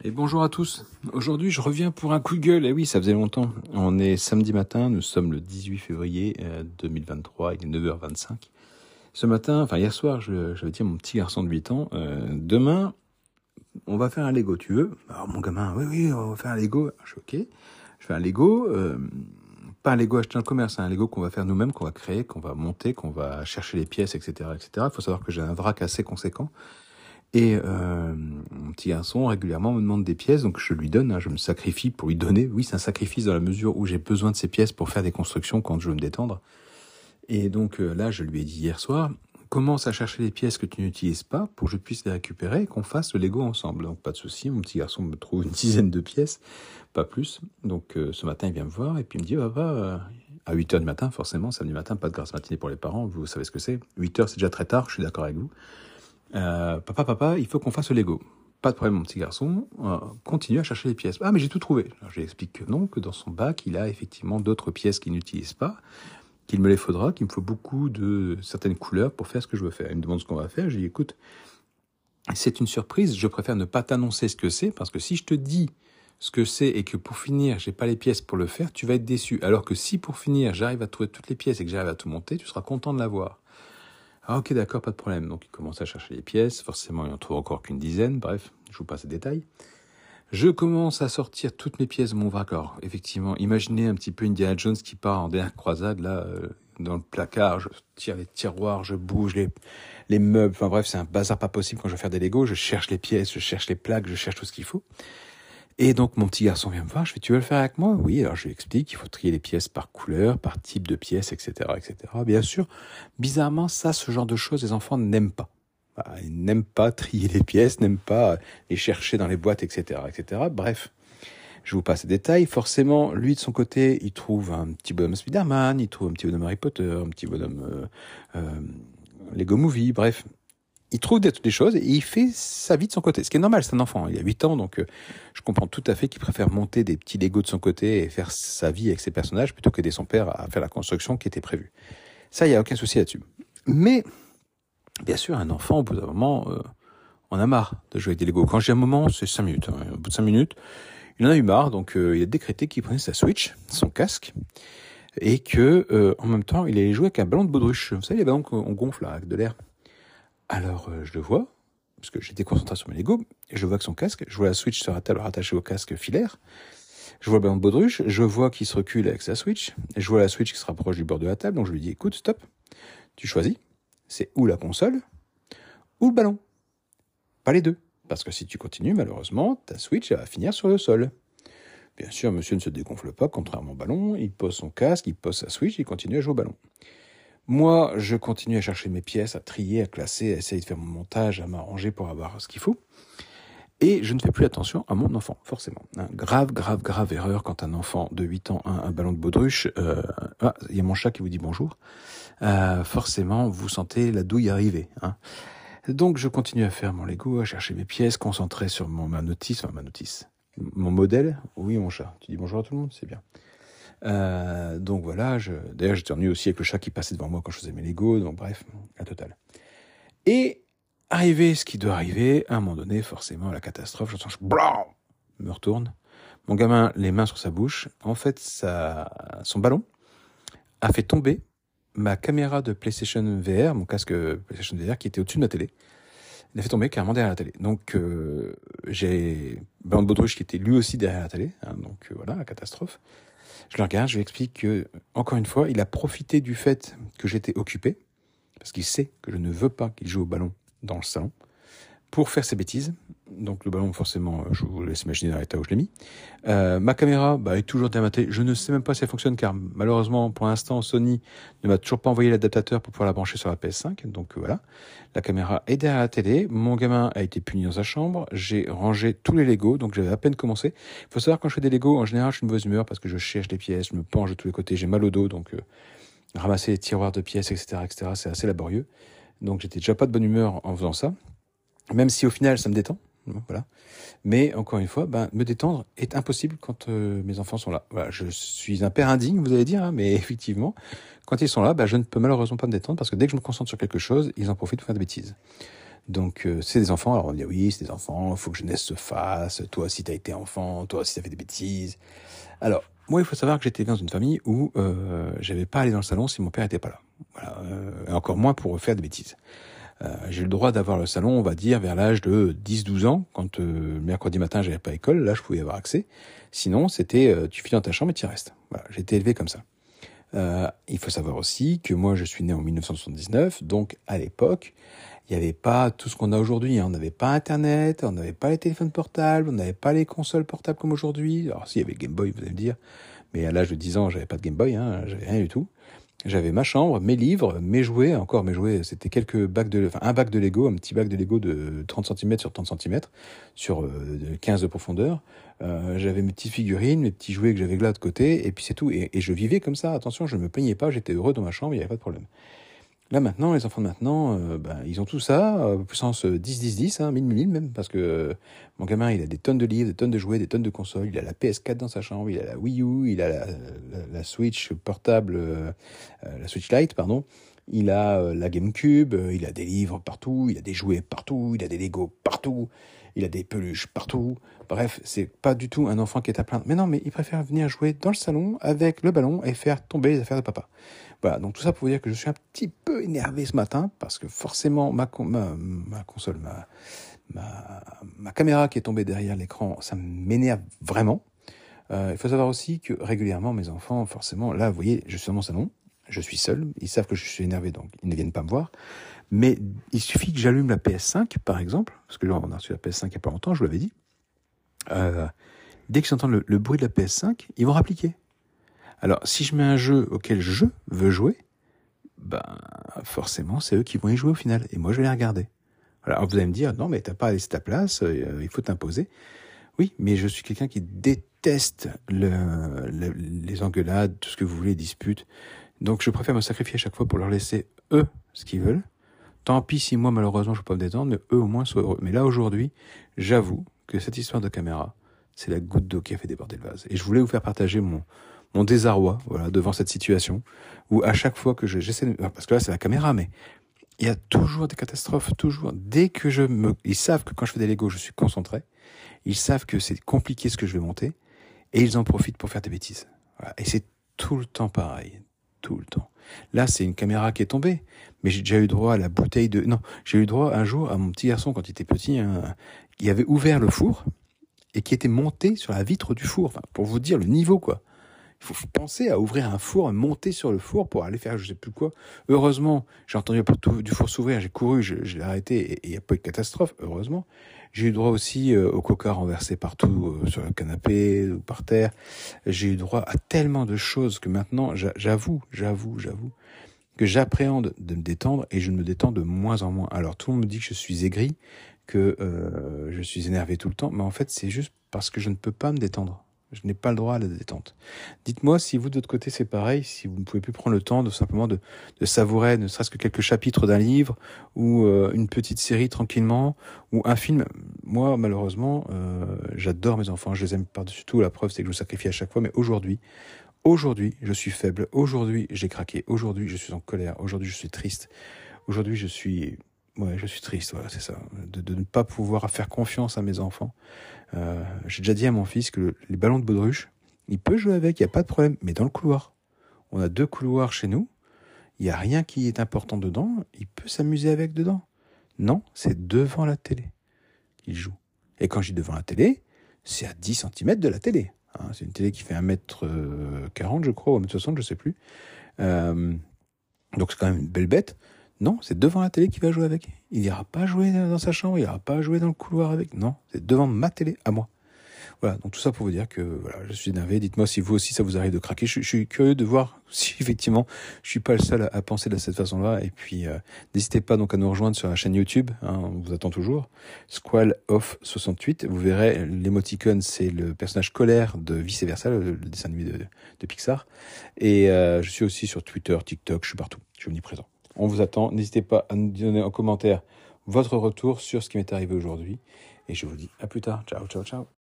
Et bonjour à tous. Aujourd'hui, je reviens pour un coup de gueule. Eh oui, ça faisait longtemps. On est samedi matin, nous sommes le 18 février 2023, euh, il est 9h25. Ce matin, enfin hier soir, j'avais dit à mon petit garçon de 8 ans, euh, demain, on va faire un Lego, tu veux? Alors mon gamin, oui, oui, on va faire un Lego. Je suis ok. Je fais un Lego, euh, pas un Lego acheté le commerce, un Lego qu'on va faire nous-mêmes, qu'on va créer, qu'on va monter, qu'on va chercher les pièces, etc., etc. Il faut savoir que j'ai un vrac assez conséquent. Et euh, mon petit garçon régulièrement me demande des pièces, donc je lui donne, hein, je me sacrifie pour lui donner. Oui, c'est un sacrifice dans la mesure où j'ai besoin de ces pièces pour faire des constructions quand je veux me détendre. Et donc euh, là, je lui ai dit hier soir, commence à chercher les pièces que tu n'utilises pas pour que je puisse les récupérer et qu'on fasse le Lego ensemble. Donc pas de souci, mon petit garçon me trouve une dizaine de pièces, pas plus. Donc euh, ce matin, il vient me voir et puis il me dit, papa, euh, à 8 heures du matin, forcément, samedi matin, pas de grâce matinée pour les parents, vous savez ce que c'est. 8 heures, c'est déjà très tard, je suis d'accord avec vous. Euh, papa, papa, il faut qu'on fasse le Lego. Pas de problème, mon petit garçon. Euh, continue à chercher les pièces. Ah, mais j'ai tout trouvé. je lui explique que non, que dans son bac, il a effectivement d'autres pièces qu'il n'utilise pas, qu'il me les faudra, qu'il me faut beaucoup de certaines couleurs pour faire ce que je veux faire. Il me demande ce qu'on va faire. Je lui dis, écoute, c'est une surprise. Je préfère ne pas t'annoncer ce que c'est, parce que si je te dis ce que c'est et que pour finir, j'ai pas les pièces pour le faire, tu vas être déçu. Alors que si pour finir, j'arrive à trouver toutes les pièces et que j'arrive à tout monter, tu seras content de l'avoir. Ah ok d'accord, pas de problème. Donc il commence à chercher les pièces, forcément il en trouve encore qu'une dizaine, bref, je vous passe les détails. Je commence à sortir toutes mes pièces de mon raccord. Effectivement, imaginez un petit peu Indiana Jones qui part en dernière croisade, là, euh, dans le placard, je tire les tiroirs, je bouge les, les meubles, enfin bref, c'est un bazar pas possible quand je vais faire des Legos, je cherche les pièces, je cherche les plaques, je cherche tout ce qu'il faut. Et donc mon petit garçon vient me voir, je fais tu veux le faire avec moi? Oui, alors je lui explique, il faut trier les pièces par couleur, par type de pièce, etc., etc. Bien sûr, bizarrement, ça, ce genre de choses, les enfants n'aiment pas. Bah, ils n'aiment pas trier les pièces, n'aiment pas les chercher dans les boîtes, etc., etc. Bref, je vous passe les détails. Forcément, lui de son côté, il trouve un petit bonhomme Spider-Man, il trouve un petit bonhomme Harry Potter, un petit bonhomme euh, euh, Lego Movie, bref, il trouve des, choses et il fait sa vie de son côté. Ce qui est normal, c'est un enfant. Il a 8 ans, donc euh, je comprends tout à fait qu'il préfère monter des petits Legos de son côté et faire sa vie avec ses personnages plutôt qu'aider son père à faire la construction qui était prévue. Ça, il n'y a aucun souci là-dessus. Mais, bien sûr, un enfant, au bout d'un moment, euh, on a marre de jouer avec des Legos. Quand j'ai un moment, c'est 5 minutes. Hein. Au bout de 5 minutes, il en a eu marre, donc euh, il a décrété qu'il prenait sa Switch, son casque, et que en même temps, il allait jouer avec un ballon de baudruche. Vous savez, les ballons qu'on gonfle là, avec de l'air. Alors euh, je le vois, parce que j'étais concentré sur mes Lego, et je vois que son casque, je vois la Switch table rattachée au casque filaire, je vois le ballon de baudruche, je vois qu'il se recule avec sa Switch, et je vois la Switch qui se rapproche du bord de la table, donc je lui dis écoute, stop, tu choisis, c'est ou la console, ou le ballon. Pas les deux. Parce que si tu continues, malheureusement, ta Switch va finir sur le sol. Bien sûr, monsieur ne se dégonfle pas, contrairement au ballon, il pose son casque, il pose sa Switch, il continue à jouer au ballon. Moi, je continue à chercher mes pièces, à trier, à classer, à essayer de faire mon montage, à m'arranger pour avoir ce qu'il faut. Et je ne fais plus attention à mon enfant, forcément. Hein, grave, grave, grave erreur quand un enfant de 8 ans a un ballon de baudruche. Euh, ah, il y a mon chat qui vous dit bonjour. Euh, forcément, vous sentez la douille arriver. Hein. Donc, je continue à faire mon Lego, à chercher mes pièces, concentré sur mon, ma notice, enfin ma notice, mon modèle. Oui, mon chat. Tu dis bonjour à tout le monde, c'est bien. Euh, donc voilà, je... d'ailleurs j'étais ennuyé aussi avec le chat qui passait devant moi quand je faisais mes Lego, donc bref, la totale. Et arrivé ce qui doit arriver, à un moment donné, forcément, la catastrophe, j'entends, je me retourne, mon gamin, les mains sur sa bouche, en fait, sa... son ballon a fait tomber ma caméra de PlayStation VR, mon casque PlayStation VR qui était au-dessus de ma télé. Il a fait tomber carrément derrière la télé. Donc euh, j'ai De Baudruche qui était lui aussi derrière la télé. Hein, donc euh, voilà, catastrophe. Je le regarde, je lui explique que, encore une fois, il a profité du fait que j'étais occupé, parce qu'il sait que je ne veux pas qu'il joue au ballon dans le salon, pour faire ses bêtises. Donc le ballon, forcément, je vous laisse imaginer dans l'état où je l'ai mis. Euh, ma caméra bah, est toujours dermatée. Je ne sais même pas si elle fonctionne car malheureusement, pour l'instant, Sony ne m'a toujours pas envoyé l'adaptateur pour pouvoir la brancher sur la PS5. Donc voilà, la caméra est derrière la télé. Mon gamin a été puni dans sa chambre. J'ai rangé tous les Legos, donc j'avais à peine commencé. Il faut savoir quand je fais des Legos, en général, je suis une mauvaise humeur parce que je cherche les pièces, je me penche de tous les côtés, j'ai mal au dos, donc euh, ramasser les tiroirs de pièces, etc., etc., c'est assez laborieux. Donc j'étais déjà pas de bonne humeur en faisant ça. Même si au final ça me détend, voilà. Mais encore une fois, ben, me détendre est impossible quand euh, mes enfants sont là. Voilà, je suis un père indigne, vous allez dire, hein, mais effectivement, quand ils sont là, ben, je ne peux malheureusement pas me détendre parce que dès que je me concentre sur quelque chose, ils en profitent pour faire des bêtises. Donc euh, c'est des enfants, alors on dit oui, c'est des enfants, faut que jeunesse se fasse, toi aussi t'as été enfant, toi aussi t'as fait des bêtises. Alors, moi il faut savoir que j'étais dans une famille où euh, j'avais pas allé dans le salon si mon père était pas là. Voilà, euh, et encore moins pour faire des bêtises. Euh, j'ai le droit d'avoir le salon, on va dire, vers l'âge de 10-12 ans, quand euh, mercredi matin j'avais pas école, là je pouvais avoir accès. Sinon, c'était euh, tu files dans ta chambre et tu y restes. J'ai été élevé comme ça. Il faut savoir aussi que moi je suis né en 1979, donc à l'époque, il n'y avait pas tout ce qu'on a aujourd'hui. Hein. On n'avait pas Internet, on n'avait pas les téléphones portables, on n'avait pas les consoles portables comme aujourd'hui. Alors si, il y avait Game Boy, vous allez me dire, mais à l'âge de 10 ans, j'avais pas de Game Boy, hein, j'avais rien du tout. J'avais ma chambre, mes livres, mes jouets, encore mes jouets, c'était quelques bacs de, enfin un bac de Lego, un petit bac de Lego de 30 cm sur 30 cm, sur euh, 15 de profondeur. Euh, j'avais mes petites figurines, mes petits jouets que j'avais là de côté, et puis c'est tout. Et, et, je vivais comme ça, attention, je me peignais pas, j'étais heureux dans ma chambre, il n'y avait pas de problème. Là maintenant, les enfants de maintenant, ben, ils ont tout ça, euh, puissance 10-10-10, hein, 1000 1000 même, parce que euh, mon gamin, il a des tonnes de livres, des tonnes de jouets, des tonnes de consoles, il a la PS4 dans sa chambre, il a la Wii U, il a la, la, Switch portable, la Switch Lite, pardon, il a la GameCube, il a des livres partout, il a des jouets partout, il a des Lego partout, il a des peluches partout. Bref, c'est pas du tout un enfant qui est à plaindre. Mais non, mais il préfère venir jouer dans le salon avec le ballon et faire tomber les affaires de papa. Voilà, donc tout ça pour vous dire que je suis un petit peu énervé ce matin parce que forcément ma, console, ma, ma, ma caméra qui est tombée derrière l'écran, ça m'énerve vraiment. Euh, il faut savoir aussi que régulièrement mes enfants, forcément, là vous voyez, je suis dans mon salon, je suis seul, ils savent que je suis énervé donc ils ne viennent pas me voir. Mais il suffit que j'allume la PS5 par exemple, parce que là on a reçu la PS5 il n'y a pas longtemps, je vous l'avais dit. Euh, dès que j'entends le, le bruit de la PS5, ils vont rappliquer. Alors, si je mets un jeu auquel je veux jouer, ben, forcément, c'est eux qui vont y jouer au final. Et moi, je vais les regarder. Alors, vous allez me dire, non, mais t'as pas à laisser ta place, euh, il faut t'imposer. Oui, mais je suis quelqu'un qui déteste le, les engueulades, tout ce que vous voulez, disputes. Donc, je préfère me sacrifier à chaque fois pour leur laisser eux ce qu'ils veulent. Tant pis si moi, malheureusement, je peux pas me détendre, mais eux au moins soient heureux. Mais là, aujourd'hui, j'avoue que cette histoire de caméra, c'est la goutte d'eau qui a fait déborder le vase. Et je voulais vous faire partager mon, mon désarroi voilà devant cette situation où à chaque fois que j'essaie de... parce que là c'est la caméra mais il y a toujours des catastrophes toujours. Dès que je me ils savent que quand je fais des Lego je suis concentré. Ils savent que c'est compliqué ce que je vais monter. Et ils en profitent pour faire des bêtises. Et c'est tout le temps pareil. Tout le temps. Là c'est une caméra qui est tombée. Mais j'ai déjà eu droit à la bouteille de non j'ai eu droit un jour à mon petit garçon quand il était petit hein, il avait ouvert le four et qui était monté sur la vitre du four. Enfin, pour vous dire le niveau quoi il faut penser à ouvrir un four, monter sur le four pour aller faire je sais plus quoi. Heureusement, j'ai entendu du four s'ouvrir, j'ai couru, je l'ai arrêté et il n'y a pas eu de catastrophe, heureusement. J'ai eu droit aussi euh, au coca renversé partout euh, sur le canapé ou par terre. J'ai eu droit à tellement de choses que maintenant, j'avoue, j'avoue, j'avoue que j'appréhende de me détendre et je me détends de moins en moins. Alors tout le monde me dit que je suis aigri, que euh, je suis énervé tout le temps, mais en fait c'est juste parce que je ne peux pas me détendre. Je n'ai pas le droit à la détente. Dites-moi si vous, de votre côté, c'est pareil, si vous ne pouvez plus prendre le temps de simplement de, savourer ne serait-ce que quelques chapitres d'un livre ou euh, une petite série tranquillement ou un film. Moi, malheureusement, euh, j'adore mes enfants, je les aime par-dessus tout. La preuve, c'est que je vous sacrifie à chaque fois. Mais aujourd'hui, aujourd'hui, je suis faible. Aujourd'hui, j'ai craqué. Aujourd'hui, je suis en colère. Aujourd'hui, je suis triste. Aujourd'hui, je suis Ouais, je suis triste, voilà, c'est ça. De, ne pas pouvoir faire confiance à mes enfants. Euh, J'ai déjà dit à mon fils que les ballons de baudruche, il peut jouer avec, il n'y a pas de problème, mais dans le couloir. On a deux couloirs chez nous, il n'y a rien qui est important dedans, il peut s'amuser avec dedans. Non, c'est devant la télé qu'il joue. Et quand je dis devant la télé, c'est à 10 cm de la télé. Hein, c'est une télé qui fait 1m40, je crois, ou 1m60, je sais plus. Euh, donc c'est quand même une belle bête. Non, c'est devant la télé qu'il va jouer avec. Il n'ira pas jouer dans sa chambre, il n'ira pas jouer dans le couloir avec. Non, c'est devant ma télé, à moi. Voilà, donc tout ça pour vous dire que voilà, je suis énervé. Dites-moi si vous aussi ça vous arrive de craquer. Je, suis curieux de voir si effectivement je suis pas le seul à, penser de cette façon-là. Et puis euh, n'hésitez pas donc à nous rejoindre sur la chaîne YouTube. Hein, on vous attend toujours. Squall Off 68. Vous verrez l'émoticône, c'est le personnage colère de Vice Versa, le, dessin animé de, de, Pixar. Et euh, je suis aussi sur Twitter, TikTok. Je suis partout. Je suis omniprésent. On vous attend. N'hésitez pas à nous donner en commentaire votre retour sur ce qui m'est arrivé aujourd'hui. Et je vous dis à plus tard. Ciao, ciao, ciao.